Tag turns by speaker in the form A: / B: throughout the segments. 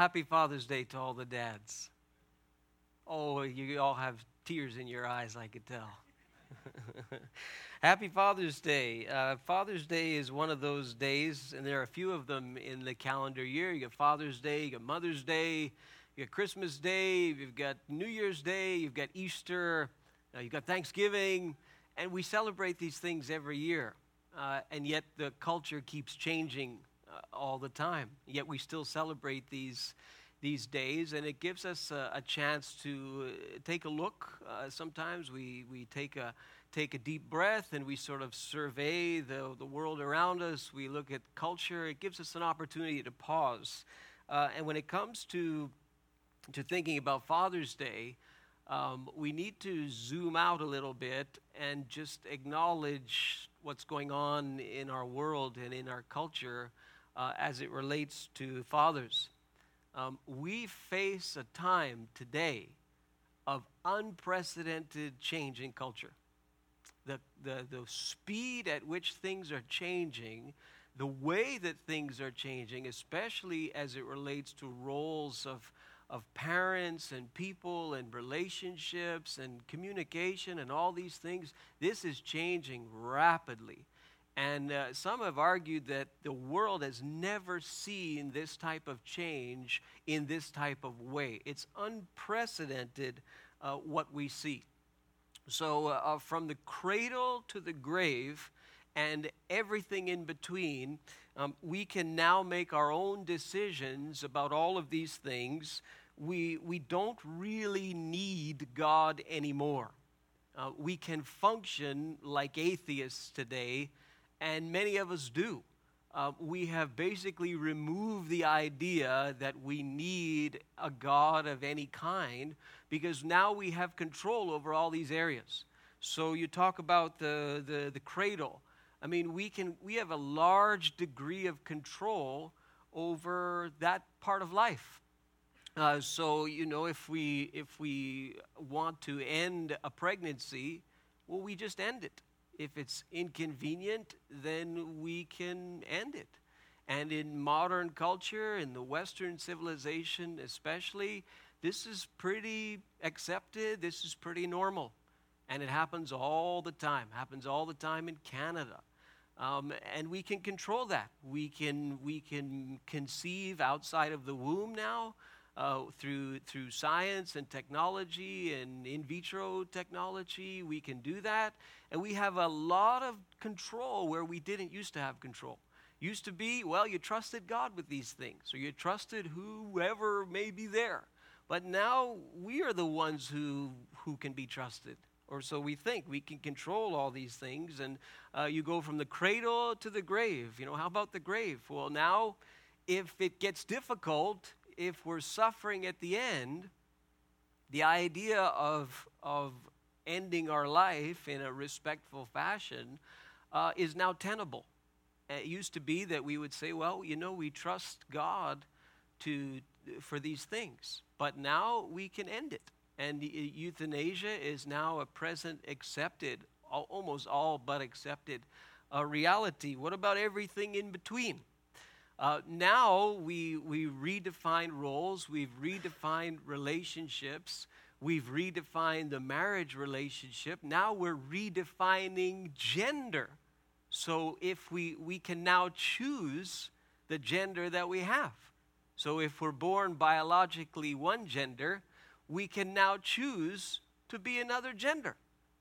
A: Happy Father's Day to all the dads. Oh, you all have tears in your eyes, I could tell. Happy Father's Day. Uh, Father's Day is one of those days, and there are a few of them in the calendar year. You got Father's Day, you got Mother's Day, you got Christmas Day, you've got New Year's Day, you've got Easter, uh, you've got Thanksgiving, and we celebrate these things every year. Uh, and yet the culture keeps changing all the time. Yet we still celebrate these these days, and it gives us a, a chance to uh, take a look. Uh, sometimes we, we take a take a deep breath and we sort of survey the, the world around us. We look at culture. It gives us an opportunity to pause. Uh, and when it comes to to thinking about Father's Day, um, we need to zoom out a little bit and just acknowledge what's going on in our world and in our culture uh, as it relates to fathers. Um, we face a time today of unprecedented change in culture. The, the, the speed at which things are changing, the way that things are changing, especially as it relates to roles of, of parents and people and relationships and communication and all these things, this is changing rapidly. And uh, some have argued that the world has never seen this type of change in this type of way. It's unprecedented uh, what we see. So, uh, uh, from the cradle to the grave and everything in between, um, we can now make our own decisions about all of these things. We, we don't really need God anymore. Uh, we can function like atheists today and many of us do. Uh, we have basically removed the idea that we need a God of any kind because now we have control over all these areas. So you talk about the, the, the cradle. I mean, we, can, we have a large degree of control over that part of life. Uh, so, you know, if we, if we want to end a pregnancy, well, we just end it. If it's inconvenient, then we can end it. And in modern culture, in the Western civilization especially, this is pretty accepted, this is pretty normal. And it happens all the time, happens all the time in Canada. Um, and we can control that. We can, we can conceive outside of the womb now uh, through, through science and technology and in vitro technology. We can do that. And we have a lot of control where we didn't used to have control. Used to be, well, you trusted God with these things, or you trusted whoever may be there. But now we are the ones who, who can be trusted or so we think. We can control all these things, and uh, you go from the cradle to the grave. You know, how about the grave? Well, now, if it gets difficult, if we're suffering at the end, the idea of, of ending our life in a respectful fashion uh, is now tenable. It used to be that we would say, well, you know, we trust God to, for these things, but now we can end it. And euthanasia is now a present accepted, almost all but accepted uh, reality. What about everything in between? Uh, now we, we redefine roles, we've redefined relationships, we've redefined the marriage relationship. Now we're redefining gender. So if we, we can now choose the gender that we have. So if we're born biologically one gender, we can now choose to be another gender.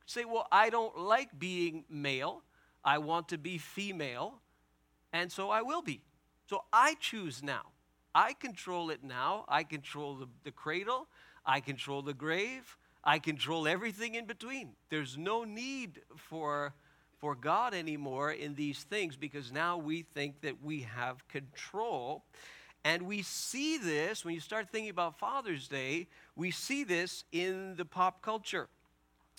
A: Say, well, I don't like being male, I want to be female, and so I will be. So I choose now. I control it now. I control the, the cradle. I control the grave. I control everything in between. There's no need for, for God anymore in these things because now we think that we have control. And we see this, when you start thinking about Father's Day, we see this in the pop culture.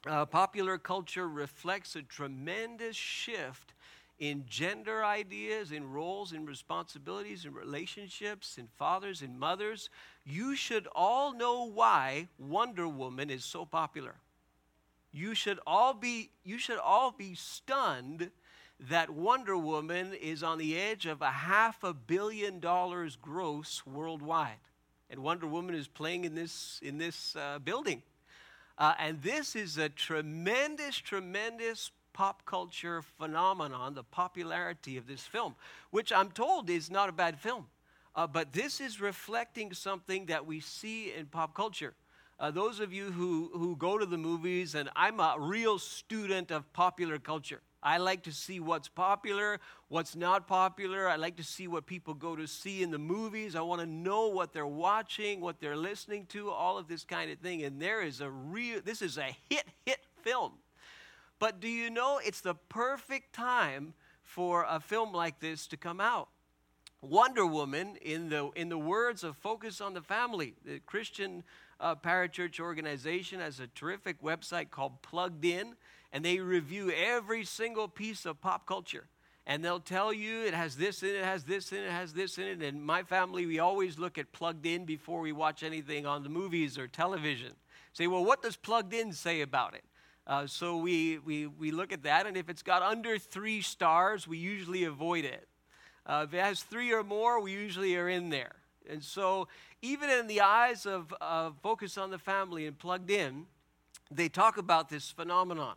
A: Uh, popular culture reflects a tremendous shift in gender ideas, in roles, in responsibilities, in relationships, in fathers, in mothers. You should all know why Wonder Woman is so popular. You should all be, you should all be stunned that Wonder Woman is on the edge of a half a billion dollars gross worldwide. and Wonder Woman is playing in this, in this uh, building. Uh, and this is a tremendous, tremendous pop culture phenomenon, the popularity of this film, which I'm told is not a bad film. Uh, but this is reflecting something that we see in pop culture. Uh, those of you who, who go to the movies, and I'm a real student of popular culture. I like to see what's popular, what's not popular. I like to see what people go to see in the movies. I want to know what they're watching, what they're listening to, all of this kind of thing. And there is a real, this is a hit, hit film. But do you know it's the perfect time for a film like this to come out? Wonder Woman, in the, in the words of Focus on the Family, the Christian uh, parachurch organization, has a terrific website called Plugged In and they review every single piece of pop culture. And they'll tell you it has this in it, has this in it has this in it. And my family, we always look at plugged in before we watch anything on the movies or television. Say, well, what does plugged in say about it? Uh, so we, we, we look at that, and if it's got under three stars, we usually avoid it. Uh, if it has three or more, we usually are in there. And so, even in the eyes of, of Focus on the Family and Plugged In, they talk about this phenomenon.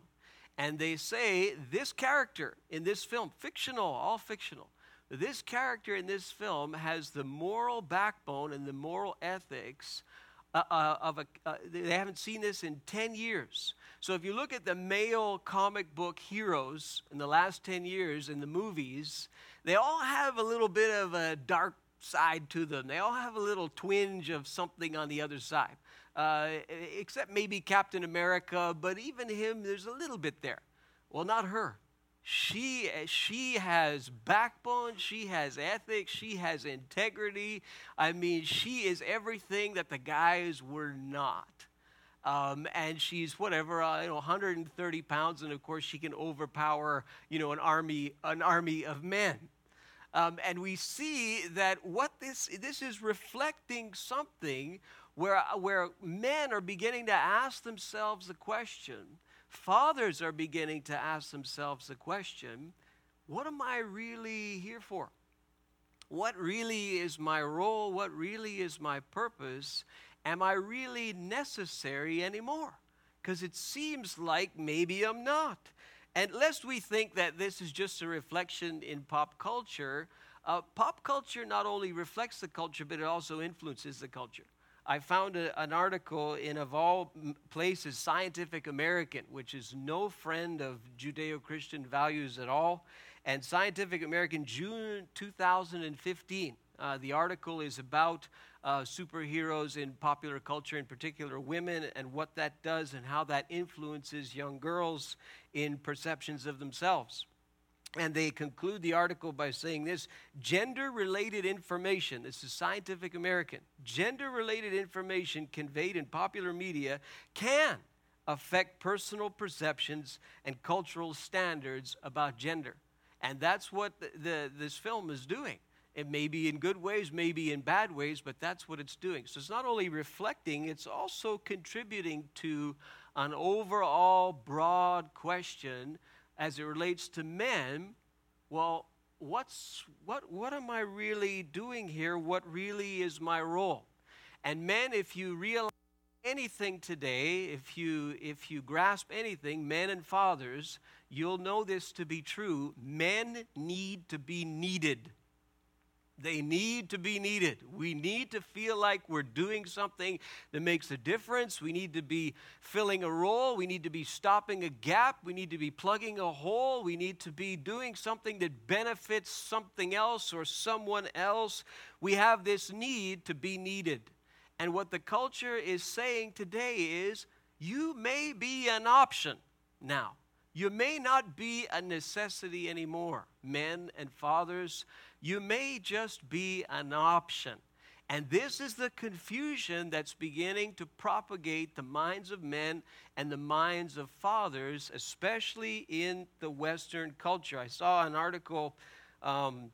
A: And they say this character in this film, fictional, all fictional, this character in this film has the moral backbone and the moral ethics uh, uh, of a, uh, they haven't seen this in 10 years. So if you look at the male comic book heroes in the last 10 years in the movies, they all have a little bit of a dark side to them. They all have a little twinge of something on the other side uh, except maybe Captain America, but even him, there's a little bit there. Well, not her. She, she has backbone, she has ethics, she has integrity. I mean, she is everything that the guys were not. Um, and she's whatever, uh, you know, 130 pounds, and of course she can overpower, you know, an army, an army of men. Um, and we see that what this this is reflecting something where, where men are beginning to ask themselves the question, fathers are beginning to ask themselves the question, what am I really here for? What really is my role? What really is my purpose? Am I really necessary anymore? Because it seems like maybe I'm not. And lest we think that this is just a reflection in pop culture, uh, pop culture not only reflects the culture, but it also influences the culture. I found a, an article in, of all places, Scientific American, which is no friend of Judeo Christian values at all. And Scientific American, June 2015. Uh, the article is about uh, superheroes in popular culture, in particular women, and what that does and how that influences young girls in perceptions of themselves. And they conclude the article by saying this gender related information, this is Scientific American, gender related information conveyed in popular media can affect personal perceptions and cultural standards about gender. And that's what the, the, this film is doing. It may be in good ways, maybe in bad ways, but that's what it's doing. So it's not only reflecting, it's also contributing to an overall broad question as it relates to men, well, what's what what am I really doing here? What really is my role? And men, if you realize anything today, if you if you grasp anything, men and fathers, you'll know this to be true. Men need to be needed. They need to be needed. We need to feel like we're doing something that makes a difference. We need to be filling a role. We need to be stopping a gap. We need to be plugging a hole. We need to be doing something that benefits something else or someone else. We have this need to be needed. And what the culture is saying today is you may be an option now. You may not be a necessity anymore. Men and fathers, you may just be an option. And this is the confusion that's beginning to propagate the minds of men and the minds of fathers, especially in the Western culture. I saw an article um,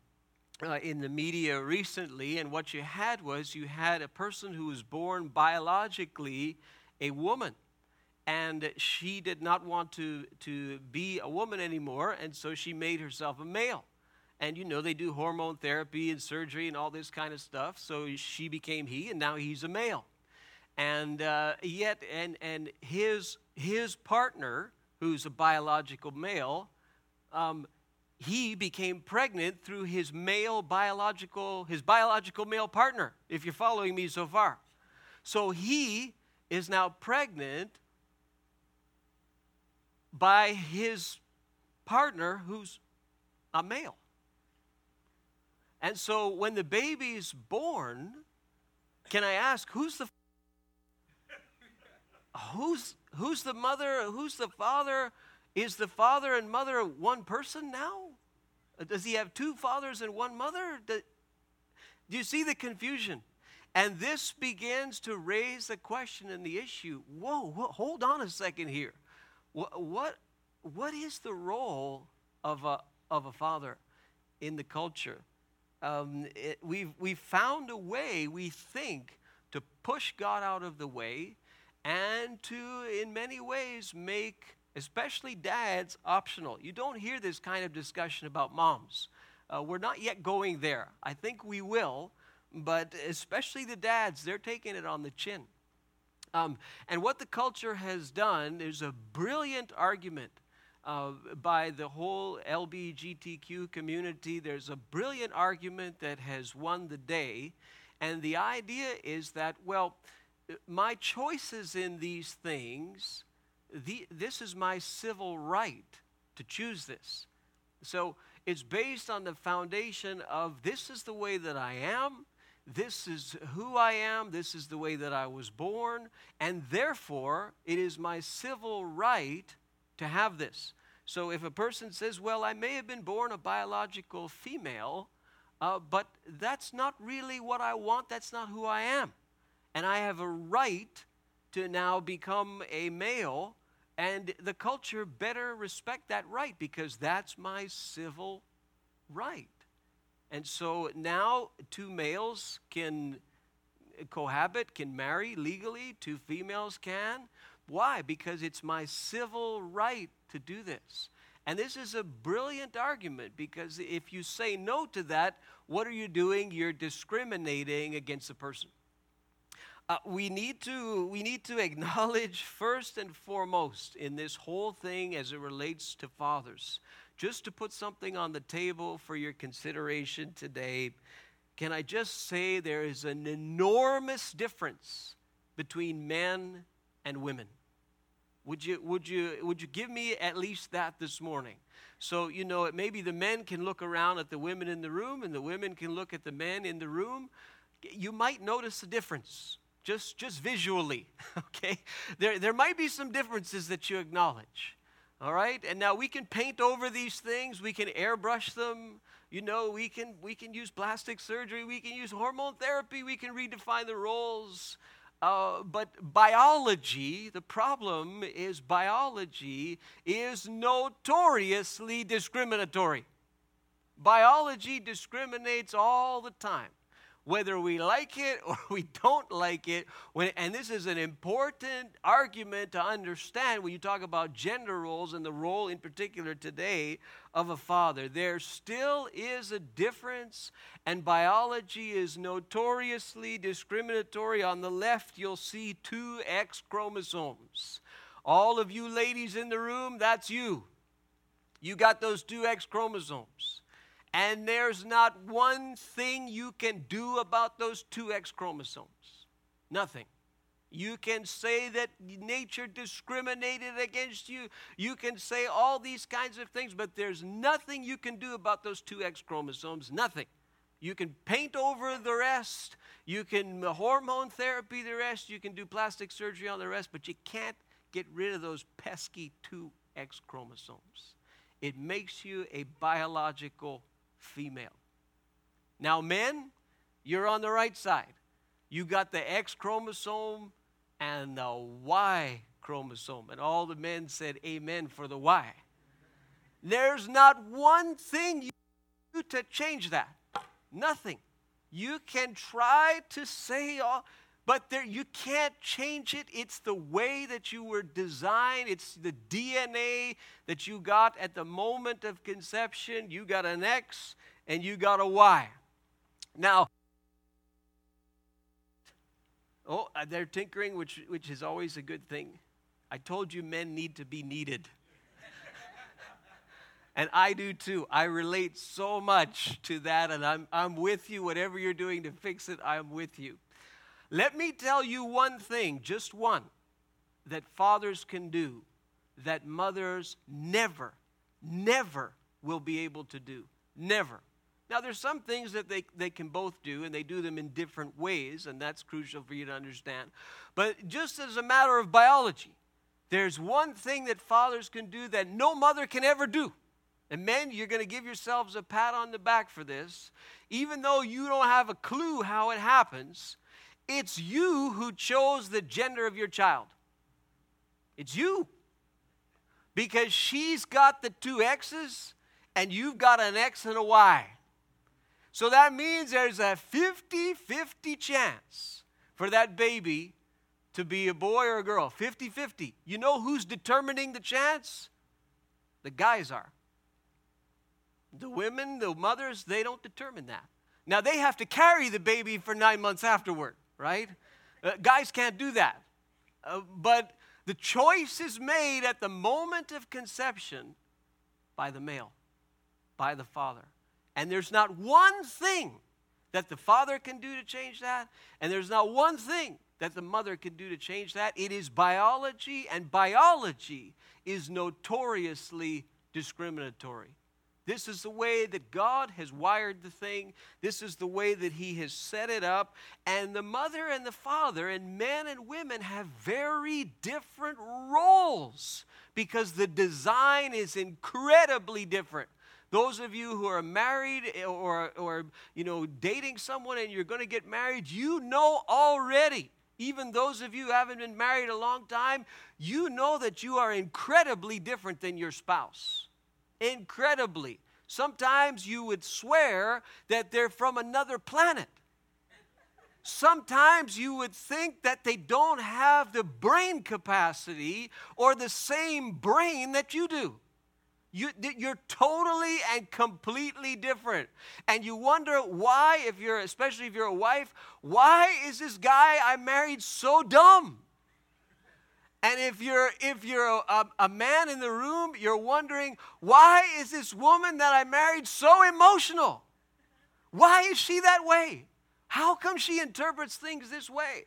A: uh, in the media recently, and what you had was you had a person who was born biologically a woman. And she did not want to, to be a woman anymore, and so she made herself a male. And you know, they do hormone therapy and surgery and all this kind of stuff. So she became he, and now he's a male. And uh, yet, and, and his, his partner, who's a biological male, um, he became pregnant through his male biological, his biological male partner, if you're following me so far. So he is now pregnant by his partner who's a male. And so when the baby's born, can I ask who's the who's who's the mother, who's the father? Is the father and mother one person now? Uh, does he have two fathers and one mother? Do, do you see the confusion? And this begins to raise the question and the issue. Whoa, whoa hold on a second here. What, what, what is the role of a, of a father in the culture? Um, it, we've, we've found a way, we think, to push God out of the way and to, in many ways, make especially dads optional. You don't hear this kind of discussion about moms. Uh, we're not yet going there. I think we will, but especially the dads, they're taking it on the chin. Um, and what the culture has done, is a brilliant argument uh, by the whole LBGTQ community. There's a brilliant argument that has won the day. And the idea is that, well, my choices in these things, the, this is my civil right to choose this. So it's based on the foundation of this is the way that I am, this is who I am, this is the way that I was born, and therefore it is my civil right to have this. So if a person says, Well, I may have been born a biological female, uh, but that's not really what I want, that's not who I am. And I have a right to now become a male, and the culture better respect that right because that's my civil right. And so now two males can cohabit, can marry legally, two females can. Why? Because it's my civil right to do this. And this is a brilliant argument because if you say no to that, what are you doing? You're discriminating against a person. Uh, we, need to, we need to acknowledge first and foremost in this whole thing as it relates to fathers just to put something on the table for your consideration today, can I just say there is an enormous difference between men and women? Would you, would, you, would you give me at least that this morning? So, you know, maybe the men can look around at the women in the room and the women can look at the men in the room. You might notice a difference just, just visually, okay? There, there might be some differences that you acknowledge. All right? And now we can paint over these things, we can airbrush them. You know, we can we can use plastic surgery, we can use hormone therapy, we can redefine the roles. Uh, but biology, the problem is biology is notoriously discriminatory. Biology discriminates all the time whether we like it or we don't like it. When, and this is an important argument to understand when you talk about gender roles and the role in particular today of a father. There still is a difference, and biology is notoriously discriminatory. On the left, you'll see two X chromosomes. All of you ladies in the room, that's you. You got those two X chromosomes. And there's not one thing you can do about those two X chromosomes. Nothing. You can say that nature discriminated against you. You can say all these kinds of things, but there's nothing you can do about those two X chromosomes. Nothing. You can paint over the rest. You can hormone therapy the rest. You can do plastic surgery on the rest, but you can't get rid of those pesky two X chromosomes. It makes you a biological female. Now, men, you're on the right side. You got the X chromosome and the Y chromosome. And all the men said, Amen for the Y. There's not one thing you do to change that. Nothing. You can try to say all, but there, you can't change it. It's the way that you were designed, it's the DNA that you got at the moment of conception. You got an X and you got a Y. Now, oh, uh, they're tinkering, which, which is always a good thing. I told you men need to be needed. And I do too. I relate so much to that, and I'm, I'm with you. Whatever you're doing to fix it, I'm with you. Let me tell you one thing, just one, that fathers can do that mothers never, never will be able to do. Never. Now, there's some things that they, they can both do, and they do them in different ways, and that's crucial for you to understand. But just as a matter of biology, there's one thing that fathers can do that no mother can ever do. And men, you're going to give yourselves a pat on the back for this. Even though you don't have a clue how it happens, it's you who chose the gender of your child. It's you. Because she's got the two X's and you've got an X and a Y. So that means there's a 50 50 chance for that baby to be a boy or a girl. 50 50. You know who's determining the chance? The guys are. The women, the mothers, they don't determine that. Now, they have to carry the baby for nine months afterward, right? Uh, guys can't do that. Uh, but the choice is made at the moment of conception by the male, by the father. And there's not one thing that the father can do to change that, and there's not one thing that the mother can do to change that. It is biology, and biology is notoriously discriminatory. This is the way that God has wired the thing. This is the way that He has set it up. And the mother and the father, and men and women, have very different roles because the design is incredibly different. Those of you who are married or, or you know, dating someone and you're going to get married, you know already even those of you who haven't been married a long time, you know that you are incredibly different than your spouse. Incredibly. Sometimes you would swear that they're from another planet. Sometimes you would think that they don't have the brain capacity or the same brain that you do. You, are totally and completely different. And you wonder why, if you're, especially if you're a wife, why is this guy I married so dumb? And if you're if you're a, a, man in the room, you're wondering, why is this woman that I married so emotional? Why is she that way? How come she interprets things this way?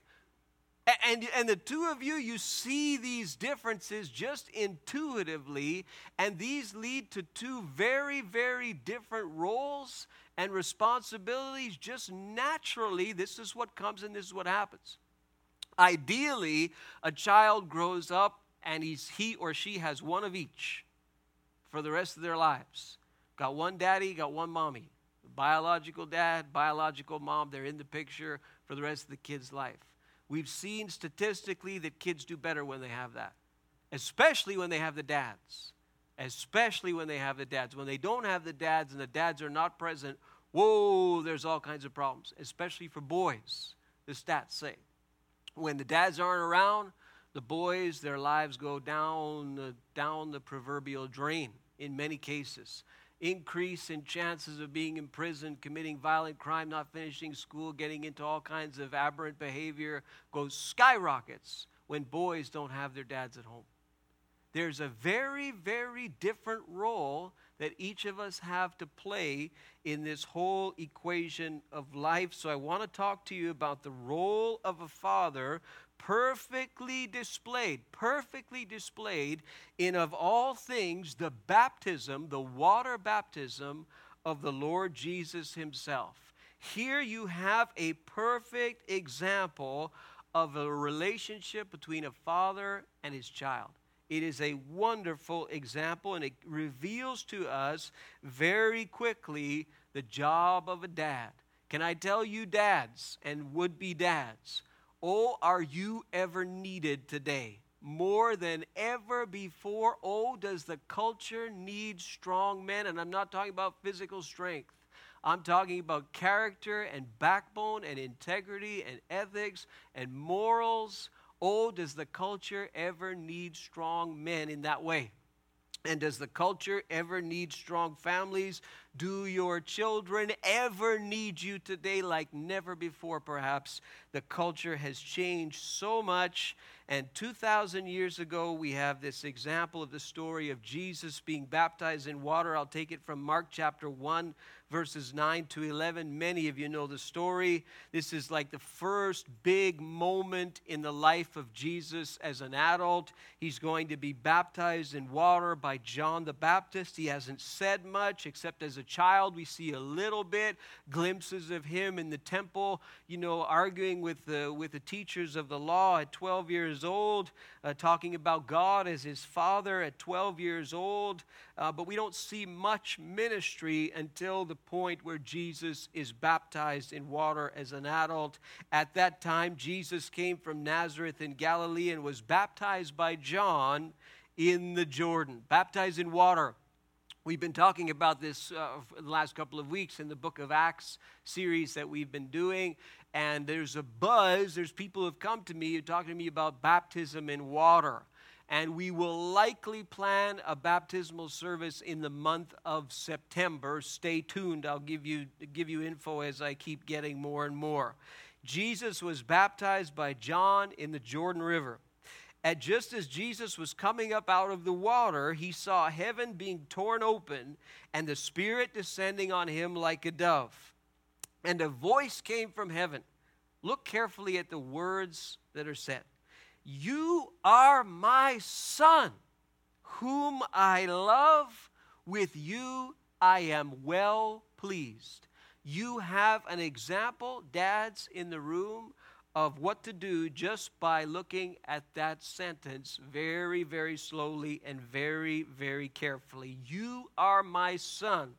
A: And, and the two of you, you see these differences just intuitively, and these lead to two very, very different roles and responsibilities just naturally. This is what comes and this is what happens. Ideally, a child grows up and he's, he or she has one of each for the rest of their lives. Got one daddy, got one mommy. Biological dad, biological mom, they're in the picture for the rest of the kid's life. We've seen statistically that kids do better when they have that, especially when they have the dads. Especially when they have the dads. When they don't have the dads and the dads are not present, whoa, there's all kinds of problems, especially for boys, the stats say when the dads aren't around, the boys, their lives go down the, down the proverbial drain in many cases. Increase in chances of being imprisoned, committing violent crime, not finishing school, getting into all kinds of aberrant behavior goes skyrockets when boys don't have their dads at home. There's a very, very different role that each of us have to play in this whole equation of life. So I want to talk to you about the role of a father perfectly displayed, perfectly displayed in, of all things, the baptism, the water baptism of the Lord Jesus Himself. Here you have a perfect example of a relationship between a father and his child. It is a wonderful example, and it reveals to us very quickly the job of a dad. Can I tell you, dads and would be dads, oh, are you ever needed today? More than ever before. Oh, does the culture need strong men? And I'm not talking about physical strength. I'm talking about character and backbone and integrity and ethics and morals. Oh, does the culture ever need strong men in that way? And does the culture ever need strong families? Do your children ever need you today like never before, perhaps? The culture has changed so much. And 2,000 years ago, we have this example of the story of Jesus being baptized in water. I'll take it from Mark chapter 1, verses 9 to 11. Many of you know the story. This is like the first big moment in the life of Jesus as an adult. He's going to be baptized in water by John the Baptist. He hasn't said much, except as a child, we see a little bit, glimpses of him in the temple, you know, arguing with the, with the teachers of the law at 12 years old, uh, talking about God as his father at 12 years old. Uh, but we don't see much ministry until the point where Jesus is baptized in water as an adult. At that time, Jesus came from Nazareth in Galilee and was baptized by John in the Jordan, baptized in water. We've been talking about this uh, the last couple of weeks in the book of Acts series that we've been doing. And there's a buzz. There's people who have come to me talking to me about baptism in water and we will likely plan a baptismal service in the month of September. Stay tuned. I'll give you, give you info as I keep getting more and more. Jesus was baptized by John in the Jordan River. And just as Jesus was coming up out of the water, he saw heaven being torn open and the Spirit descending on him like a dove. And a voice came from heaven. Look carefully at the words that are said. You are my son, whom I love. With you I am well pleased. You have an example, dads in the room, of what to do just by looking at that sentence very, very slowly and very, very carefully. You are my son,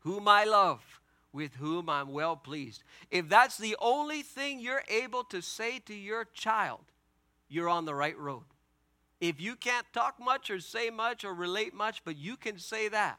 A: whom I love with whom I'm well pleased. If that's the only thing you're able to say to your child, you're on the right road. If you can't talk much or say much or relate much, but you can say that,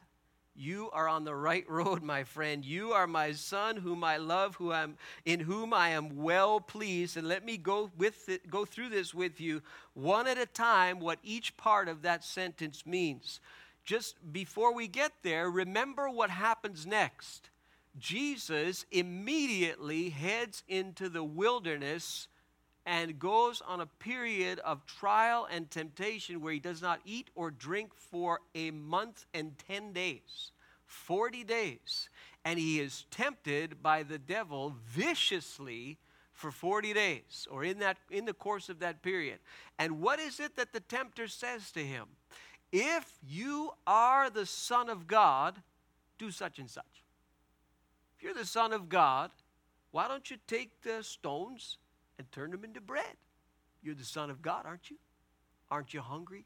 A: you are on the right road, my friend. You are my son, whom I love, who I'm in whom I am well pleased. And let me go with it, go through this with you one at a time. What each part of that sentence means. Just before we get there, remember what happens next. Jesus immediately heads into the wilderness and goes on a period of trial and temptation where he does not eat or drink for a month and 10 days, 40 days. And he is tempted by the devil viciously for 40 days or in that in the course of that period. And what is it that the tempter says to him? If you are the son of God, do such and such. If you're the son of God, why don't you take the stones and turn them into bread. You're the Son of God, aren't you? Aren't you hungry?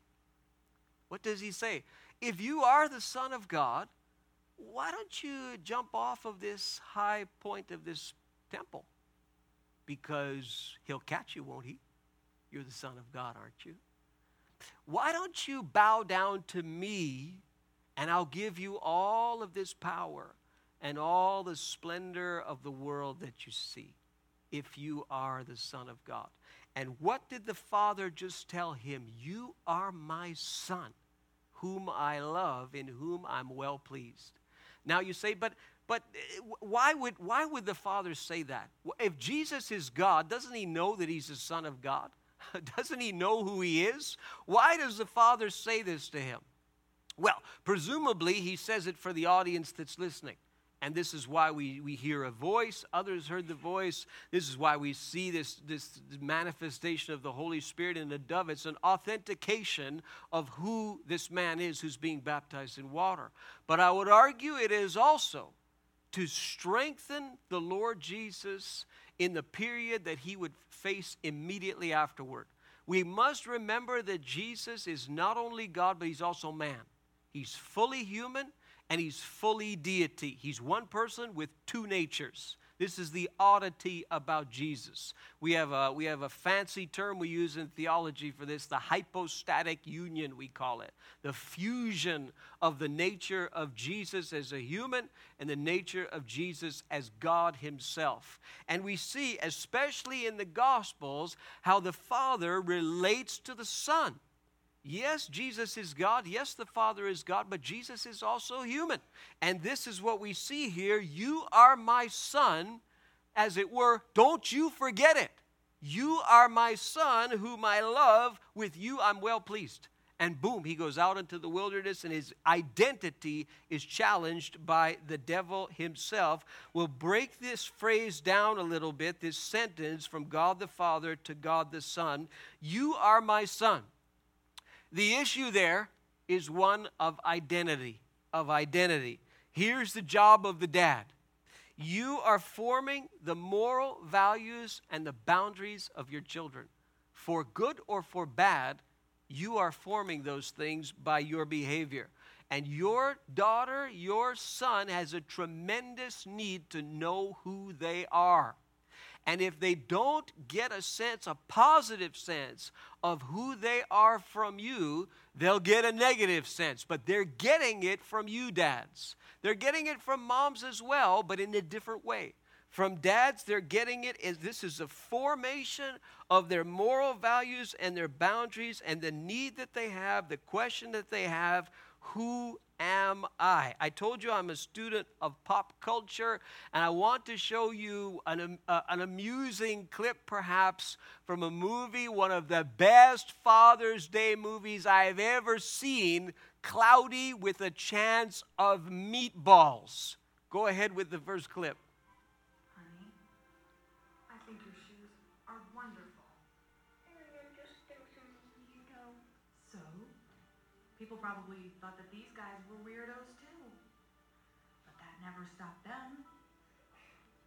A: What does he say? If you are the Son of God, why don't you jump off of this high point of this temple? Because he'll catch you, won't he? You're the Son of God, aren't you? Why don't you bow down to me and I'll give you all of this power and all the splendor of the world that you see? If you are the Son of God. And what did the Father just tell him? You are my Son, whom I love, in whom I'm well pleased. Now you say, but but uh, why would why would the Father say that? If Jesus is God, doesn't he know that he's the Son of God? doesn't he know who he is? Why does the Father say this to him? Well, presumably he says it for the audience that's listening. And this is why we, we hear a voice. Others heard the voice. This is why we see this, this manifestation of the Holy Spirit in a dove. It's an authentication of who this man is who's being baptized in water. But I would argue it is also to strengthen the Lord Jesus in the period that he would face immediately afterward. We must remember that Jesus is not only God, but he's also man. He's fully human and he's fully deity. He's one person with two natures. This is the oddity about Jesus. We have a, we have a fancy term we use in theology for this the hypostatic union, we call it. The fusion of the nature of Jesus as a human and the nature of Jesus as God Himself. And we see, especially in the Gospels, how the Father relates to the Son. Yes, Jesus is God. Yes, the Father is God, but Jesus is also human. And this is what we see here. You are my son, as it were. Don't you forget it. You are my son, whom I love. With you I'm well pleased. And boom, he goes out into the wilderness, and his identity is challenged by the devil himself. We'll break this phrase down a little bit, this sentence from God the Father to God the Son. You are my son. The issue there is one of identity, of identity. Here's the job of the dad. You are forming the moral values and the boundaries of your children. For good or for bad, you are forming those things by your behavior. And your daughter, your son has a tremendous need to know who they are. And if they don't get a sense, a positive sense of who they are from you, they'll get a negative sense. But they're getting it from you, dads. They're getting it from moms as well, but in a different way. From dads, they're getting it as this is a formation of their moral values and their boundaries and the need that they have, the question that they have who am I? I told you I'm a student of pop culture, and I want to show you an, uh, an amusing clip, perhaps, from a movie, one of the best Father's Day movies I've ever seen Cloudy with a Chance of Meatballs. Go ahead with the first clip. Honey, I think your shoes are wonderful.
B: You go so people probably thought that these guys were weirdos too. But that never stopped them.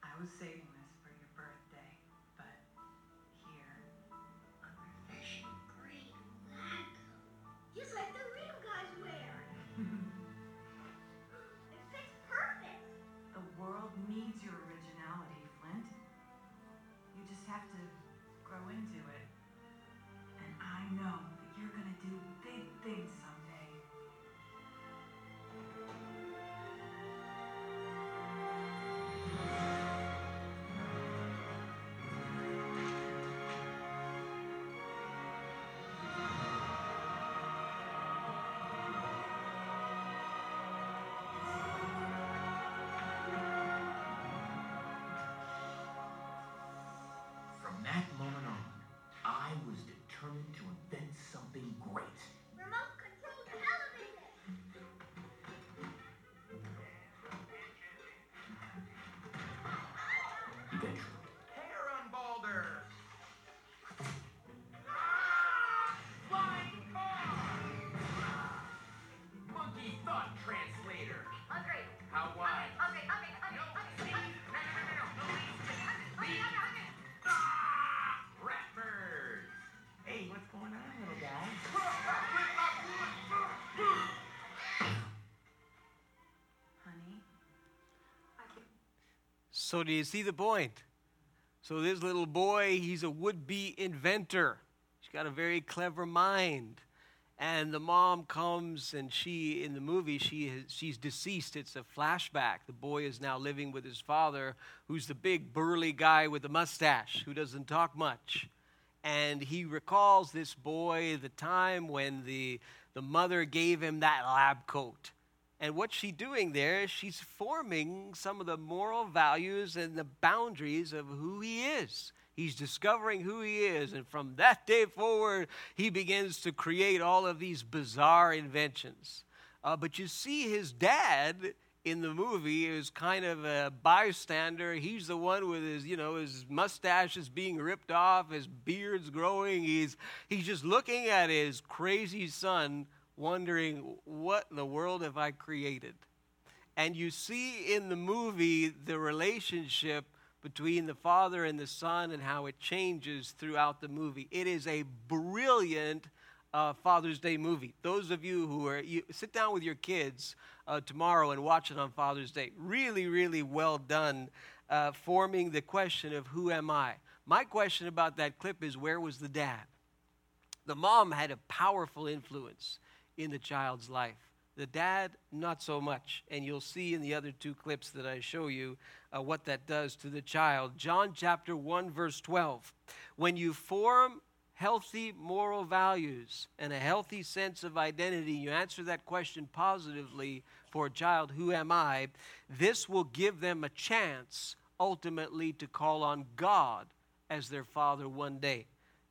B: I was saving
A: So, do you see the point? So, this little boy, he's a would be inventor. He's got a very clever mind. And the mom comes, and she, in the movie, she has, she's deceased. It's a flashback. The boy is now living with his father, who's the big, burly guy with the mustache, who doesn't talk much. And he recalls this boy, the time when the, the mother gave him that lab coat and what she's doing there is She's forming some of the moral values and the boundaries of who he is. He's discovering who he is. And from that day forward, he begins to create all of these bizarre inventions. Uh, but you see, his dad in the movie is kind of a bystander. He's the one with his, you know, his mustache is being ripped off, his beard's growing. He's, he's just looking at his crazy son wondering, what in the world have I created? And you see in the movie the relationship between the father and the son and how it changes throughout the movie. It is a brilliant uh, Father's Day movie. Those of you who are, you, sit down with your kids uh, tomorrow and watch it on Father's Day. Really, really well done. uh, forming the question of who am I? My question about that clip is where was the dad? The mom had a powerful influence in the child's life. The dad, not so much. And you'll see in the other two clips that I show you uh, what that does to the child. John chapter 1, verse 12. When you form healthy moral values and a healthy sense of identity, you answer that question positively for a child, who am I? This will give them a chance ultimately to call on God as their father one day.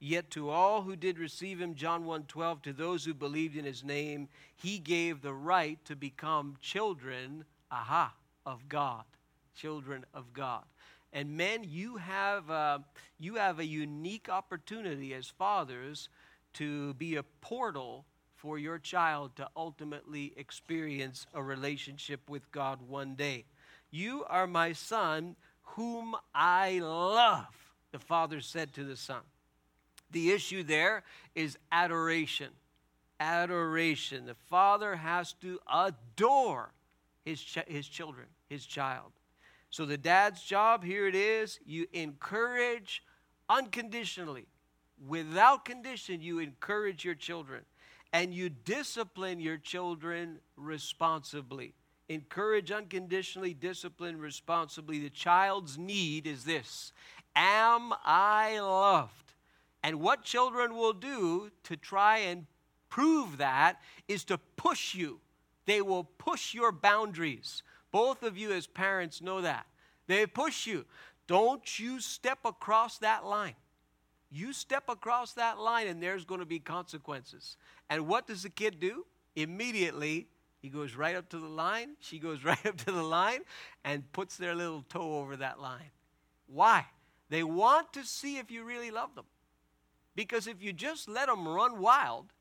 A: Yet to all who did receive him, John 1:12, to those who believed in his name, he gave the right to become children, aha, of God. Children of God. And men, you have, uh, you have a unique opportunity as fathers to be a portal for your child to ultimately experience a relationship with God one day. You are my son, whom I love, the father said to the son. The issue there is adoration. Adoration. The father has to adore his, ch- his children, his child. So the dad's job, here it is, you encourage unconditionally. Without condition, you encourage your children and you discipline your children responsibly. Encourage unconditionally, discipline responsibly. The child's need is this Am I loved? And what children will do to try and prove that is to push you. They will push your boundaries. Both of you, as parents, know that. They push you. Don't you step across that line. You step across that line, and there's going to be consequences. And what does the kid do? Immediately, he goes right up to the line, she goes right up to the line, and puts their little toe over that line. Why? They want to see if you really love them. Because if you just let them run wild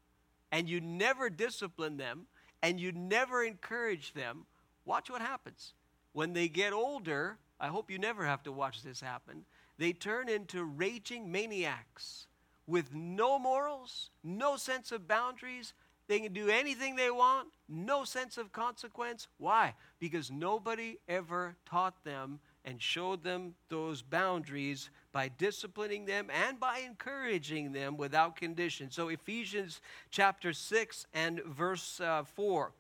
A: and you never discipline them and you never encourage them, watch what happens. When they get older, I hope you never have to watch this happen, they turn into raging maniacs with no morals, no sense of boundaries. They can do anything they want, no sense of consequence. Why? Because nobody ever taught them and showed them those boundaries by disciplining them and by encouraging them without condition. So, Ephesians chapter 6 and verse uh, 4.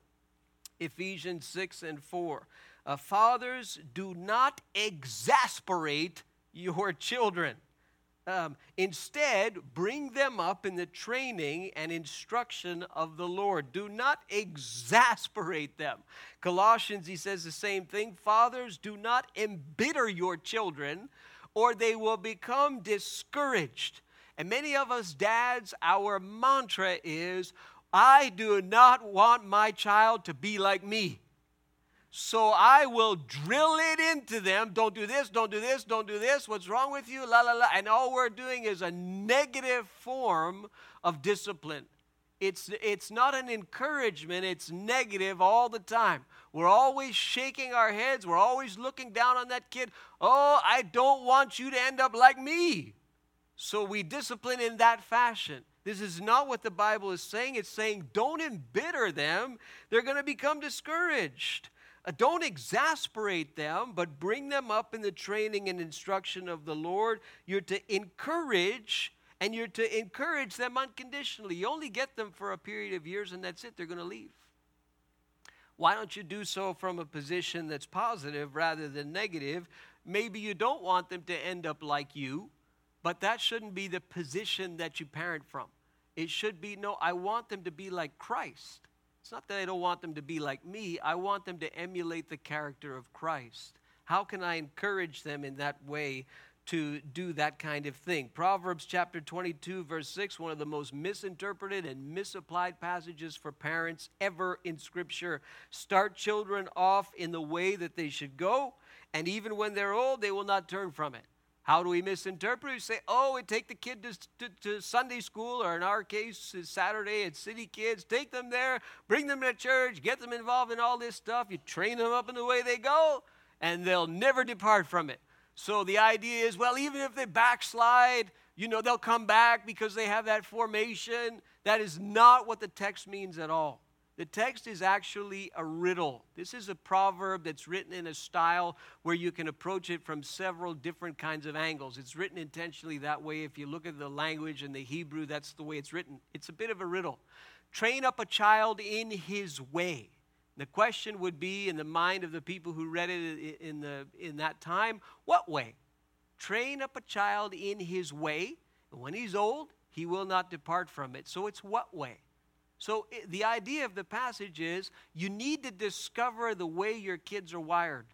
A: Ephesians 6 and 4. Uh, Fathers, do not exasperate your children um, instead, bring them up in the training and instruction of the Lord. Do not exasperate them. Colossians, he says the same thing. Fathers, do not embitter your children, or they will become discouraged. And many of us dads, our mantra is I do not want my child to be like me. So I will drill it into them. Don't do this, don't do this, don't do this. What's wrong with you? La, la, la. And all we're doing is a negative form of discipline. It's, it's not an encouragement, it's negative all the time. We're always shaking our heads, we're always looking down on that kid. Oh, I don't want you to end up like me. So we discipline in that fashion. This is not what the Bible is saying. It's saying don't embitter them, they're going to become discouraged. Uh, don't exasperate them, but bring them up in the training and instruction of the Lord. You're to encourage, and you're to encourage them unconditionally. You only get them for a period of years, and that's it. They're going to leave. Why don't you do so from a position that's positive rather than negative? Maybe you don't want them to end up like you, but that shouldn't be the position that you parent from. It should be no, I want them to be like Christ. It's not that I don't want them to be like me, I want them to emulate the character of Christ. How can I encourage them in that way to do that kind of thing? Proverbs chapter 22, verse 6, one of the most misinterpreted and misapplied passages for parents ever in Scripture. Start children off in the way that they should go, and even when they're old, they will not turn from it. How do we misinterpret? We say, oh, we take the kid to, to, to, Sunday school, or in our case, uh, Saturday at City Kids. Take them there, bring them to church, get them involved in all this stuff. You train them up in the way they go, and they'll never depart from it. So the idea is, well, even if they backslide, you know, they'll come back because they have that formation. That is not what the text means at all. The text is actually a riddle. This is a proverb that's written in a style where you can approach it from several different kinds of angles. It's written intentionally that way. If you look at the language and the Hebrew, that's the way it's written. It's a bit of a riddle. Train up a child in his way. The question would be in the mind of the people who read it in, the, in that time what way? Train up a child in his way, and when he's old, he will not depart from it. So it's what way? So the idea of the passage is you need to discover the way your kids are wired,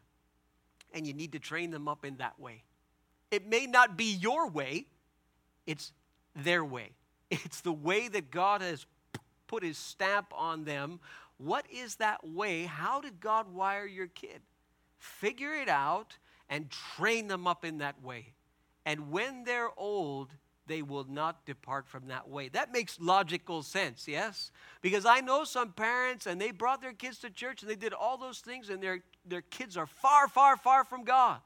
A: and you need to train them up in that way. It may not be your way, it's their way. It's the way that God has put his stamp on them. What is that way? How did God wire your kid? Figure it out and train them up in that way. And when they're old, they will not depart from that way. That makes logical sense, yes? Because I know some parents and they brought their kids to church and they did all those things and their, their kids are far, far, far from God.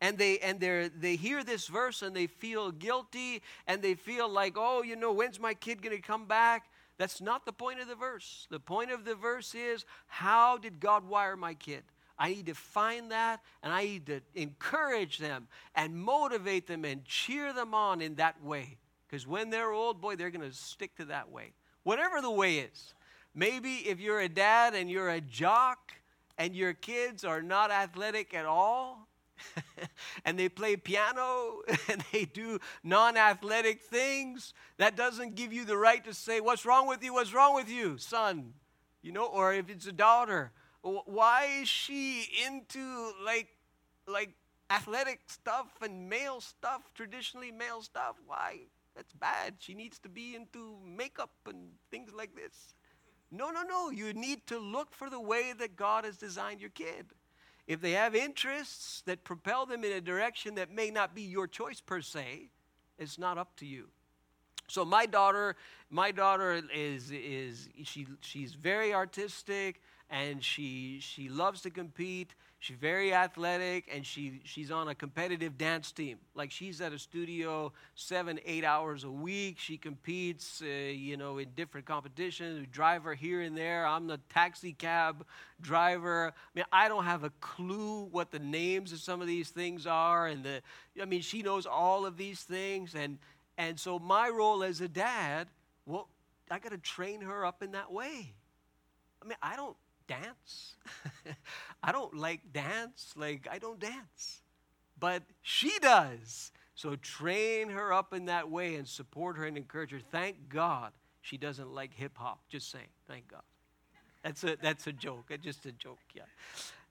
A: And they and they they hear this verse and they feel guilty and they feel like, oh, you know, when's my kid gonna come back? That's not the point of the verse. The point of the verse is how did God wire my kid? I need to find that and I need to encourage them and motivate them and cheer them on in that way. Because when they're old, boy, they're going to stick to that way. Whatever the way is. Maybe if you're a dad and you're a jock and your kids are not athletic at all, and they play piano and they do non athletic things, that doesn't give you the right to say, What's wrong with you? What's wrong with you, son? You know, or if it's a daughter, why is she into like like athletic stuff and male stuff traditionally male stuff? Why? That's bad. She needs to be into makeup and things like this. No no no. You need to look for the way that god has designed your kid. If they have interests that propel them in a direction that may not be your choice per se it's not up to you. So my daughter my daughter is is she she's very artistic and she she loves to compete. She's very athletic, and she she's on a competitive dance team. Like she's at a studio seven eight hours a week. She competes, uh, you know, in different competitions. We drive her here and there. I'm the taxi cab driver. I mean, I don't have a clue what the names of some of these things are, and the I mean, she knows all of these things, and and so my role as a dad, well, I got to train her up in that way. I mean, I don't dance. I don't like dance, like, I don't dance. But she does. So train her up in that way and support her and encourage her. Thank God she doesn't like hip hop. Just saying, thank God. That's a, that's a joke. Just a joke, yeah.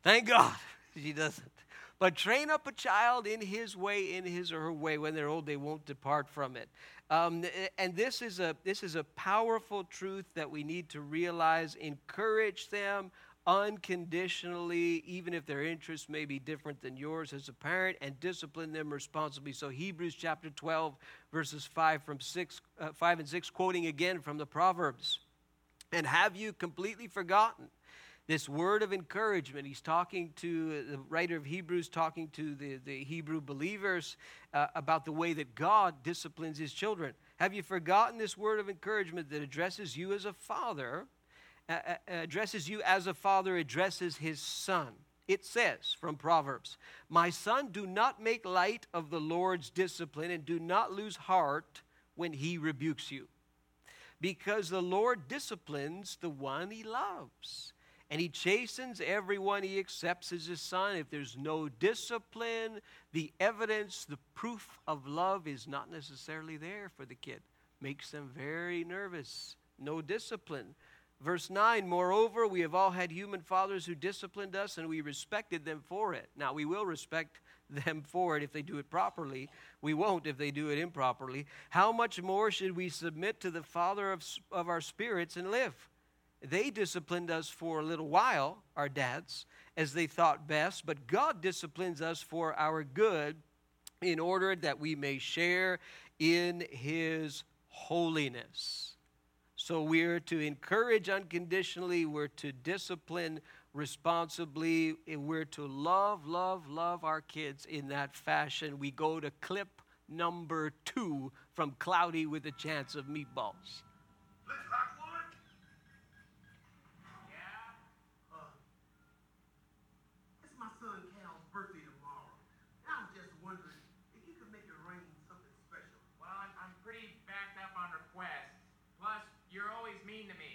A: Thank God she doesn't. But train up a child in his way, in his or her way. When they're old, they won't depart from it. Um, and this is, a, this is a powerful truth that we need to realize. Encourage them unconditionally, even if their interests may be different than yours as a parent, and discipline them responsibly. So, Hebrews chapter 12, verses 5, from 6, uh, 5 and 6, quoting again from the Proverbs. And have you completely forgotten? This word of encouragement. He's talking to the writer of Hebrews, talking to the, the Hebrew believers uh, about the way that God disciplines his children. Have you forgotten this word of encouragement that addresses you as a father, uh, uh, addresses you as a father addresses his son? It says from Proverbs, My son, do not make light of the Lord's discipline and do not lose heart when he rebukes you. Because the Lord disciplines the one he loves and he chastens everyone he accepts as his son. If there's no discipline, the evidence, the proof of love is not necessarily there for the kid. Makes them very nervous. No discipline. Verse 9, moreover, we have all had human fathers who disciplined us and we respected them for it. Now, we will respect them for it if they do it properly. We won't if they do it improperly. How much more should we submit to the Father of, of our spirits and live? They disciplined us for a little while, our dads, as they thought best, but God disciplines us for our good in order that we may share in His holiness. So we're to encourage unconditionally, we're to discipline responsibly, and we're to love, love, love our kids in that fashion. We go to clip number two from Cloudy with a Chance of Meatballs.
C: You're always mean to me.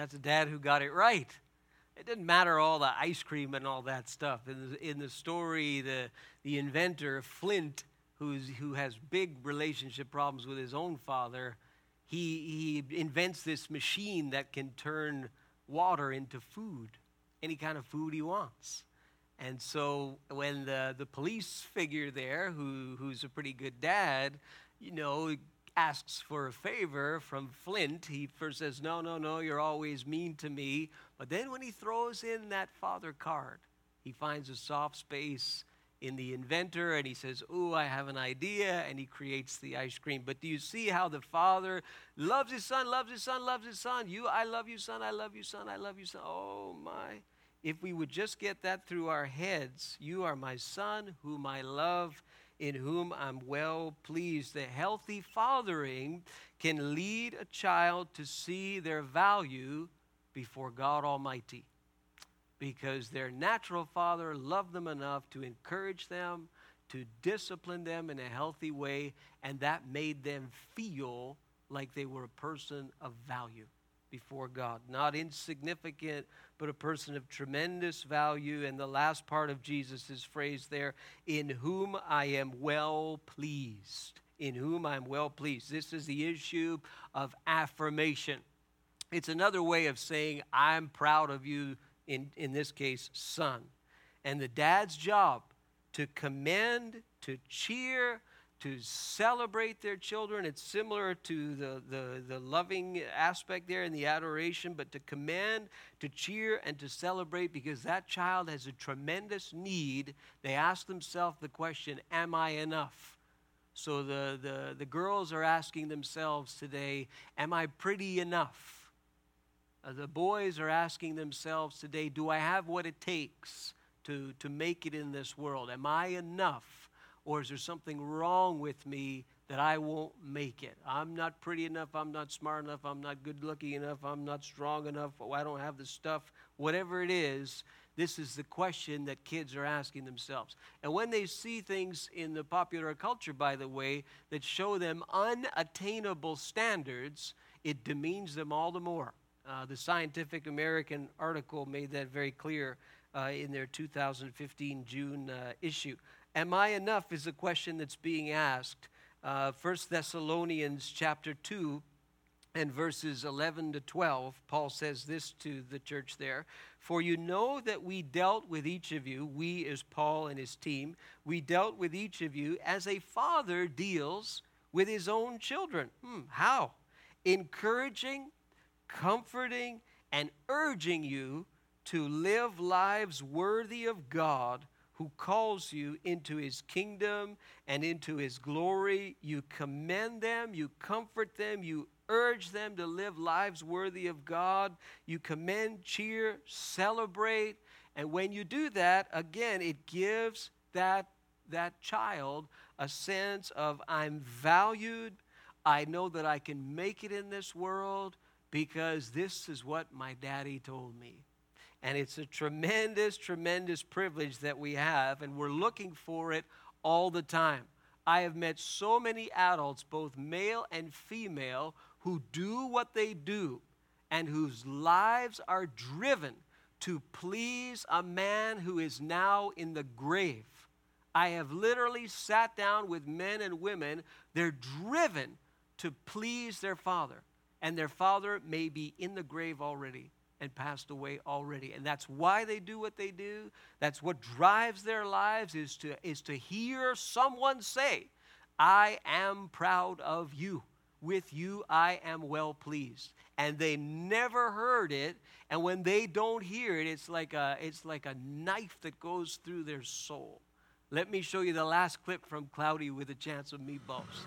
A: That's a dad who got it right. It didn't matter all the ice cream and all that stuff. In the, in the story, the, the inventor, Flint, who's, who has big relationship problems with his own father, he, he invents this machine that can turn water into food, any kind of food he wants. And so when the, the police figure there, who, who's a pretty good dad, you know, asks for a favor from Flint, he first says, No, no, no, you're always mean to me. But then when he throws in that father card, he finds a soft space in the inventor and he says, Ooh, I have an idea. And he creates the ice cream. But do you see how the father loves his son, loves his son, loves his son? You, I love you, son, I love you, son, I love you, son. Oh, my. If we would just get that through our heads, you are my son, whom I love, in whom I'm well pleased. The healthy fathering can lead a child to see their value before God Almighty because their natural father loved them enough to encourage them, to discipline them in a healthy way, and that made them feel like they were a person of value before God. Not insignificant, but a person of tremendous value. And the last part of Jesus' phrase there, in whom I am well pleased. In whom I'm well pleased. This is the issue of affirmation. It's another way of saying, I'm proud of you, in, in this case, son. And the dad's job to commend, to cheer, to celebrate their children. It's similar to the, the, the loving aspect there and the adoration, but to command, to cheer, and to celebrate because that child has a tremendous need. They ask themselves the question, Am I enough? So the, the, the girls are asking themselves today, Am I pretty enough? Uh, the boys are asking themselves today, Do I have what it takes to, to make it in this world? Am I enough? Or is there something wrong with me that I won't make it? I'm not pretty enough. I'm not smart enough. I'm not good looking enough. I'm not strong enough. Oh, I don't have the stuff. Whatever it is, this is the question that kids are asking themselves. And when they see things in the popular culture, by the way, that show them unattainable standards, it demeans them all the more. Uh, the Scientific American article made that very clear uh, in their 2015 June uh, issue. Am I enough is a question that's being asked. Uh, 1 Thessalonians chapter 2 and verses 11 to 12, Paul says this to the church there For you know that we dealt with each of you, we as Paul and his team, we dealt with each of you as a father deals with his own children. Hmm, how? Encouraging, comforting, and urging you to live lives worthy of God who calls you into his kingdom and into his glory. You commend them, you comfort them, you urge them to live lives worthy of God. You commend, cheer, celebrate. And when you do that, again, it gives that, that child a sense of I'm valued. I know that I can make it in this world because this is what my daddy told me. And it's a tremendous, tremendous privilege that we have, and we're looking for it all the time. I have met so many adults, both male and female, who do what they do and whose lives are driven to please a man who is now in the grave. I have literally sat down with men and women, they're driven to please their father, and their father may be in the grave already and passed away already. And that's why they do what they do. That's what drives their lives is to, is to hear someone say, I am proud of you. With you I am well pleased. And they never heard it. And when they don't hear it, it's like a, it's like a knife that goes through their soul. Let me show you the last clip from Cloudy with a Chance of Meatballs.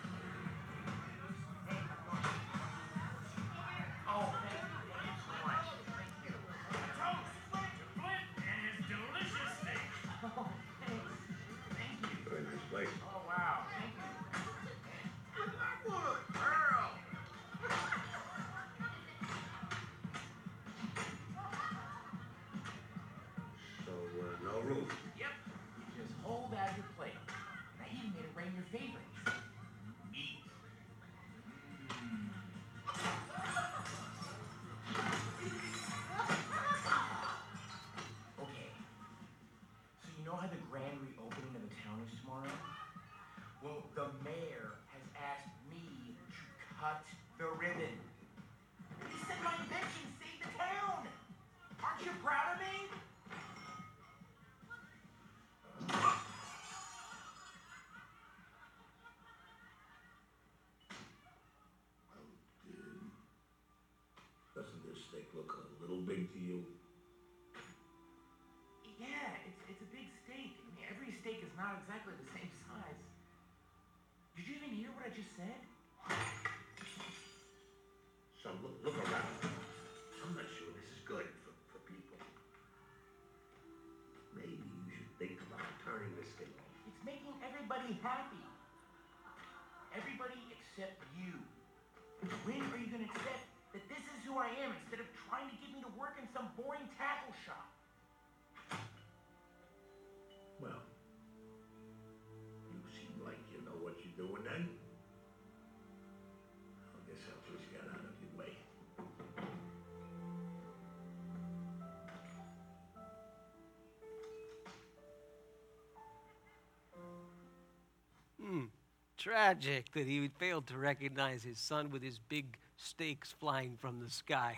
C: Cut the ribbon. He said my invention saved the town. Aren't you proud of me?
D: Doesn't this steak look a little big to you?
C: Yeah, it's, it's a big steak. I mean, every steak is not exactly the same size. Did you even hear what I just said? Making everybody happy. Everybody except you. When are you gonna accept that this is who I am instead of trying to get me to work in some boring tackle shop?
A: Tragic that he failed to recognize his son with his big steaks flying from the sky.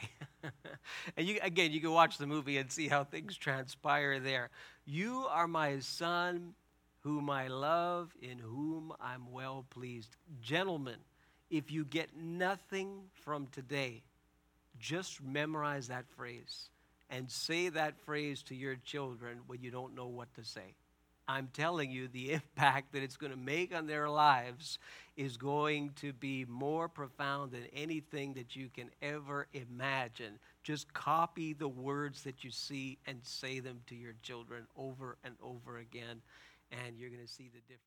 A: and you, again, you can watch the movie and see how things transpire there. You are my son, whom I love, in whom I'm well pleased. Gentlemen, if you get nothing from today, just memorize that phrase and say that phrase to your children when you don't know what to say. I'm telling you, the impact that it's going to make on their lives is going to be more profound than anything that you can ever imagine. Just copy the words that you see and say them to your children over and over again, and you're going to see the difference.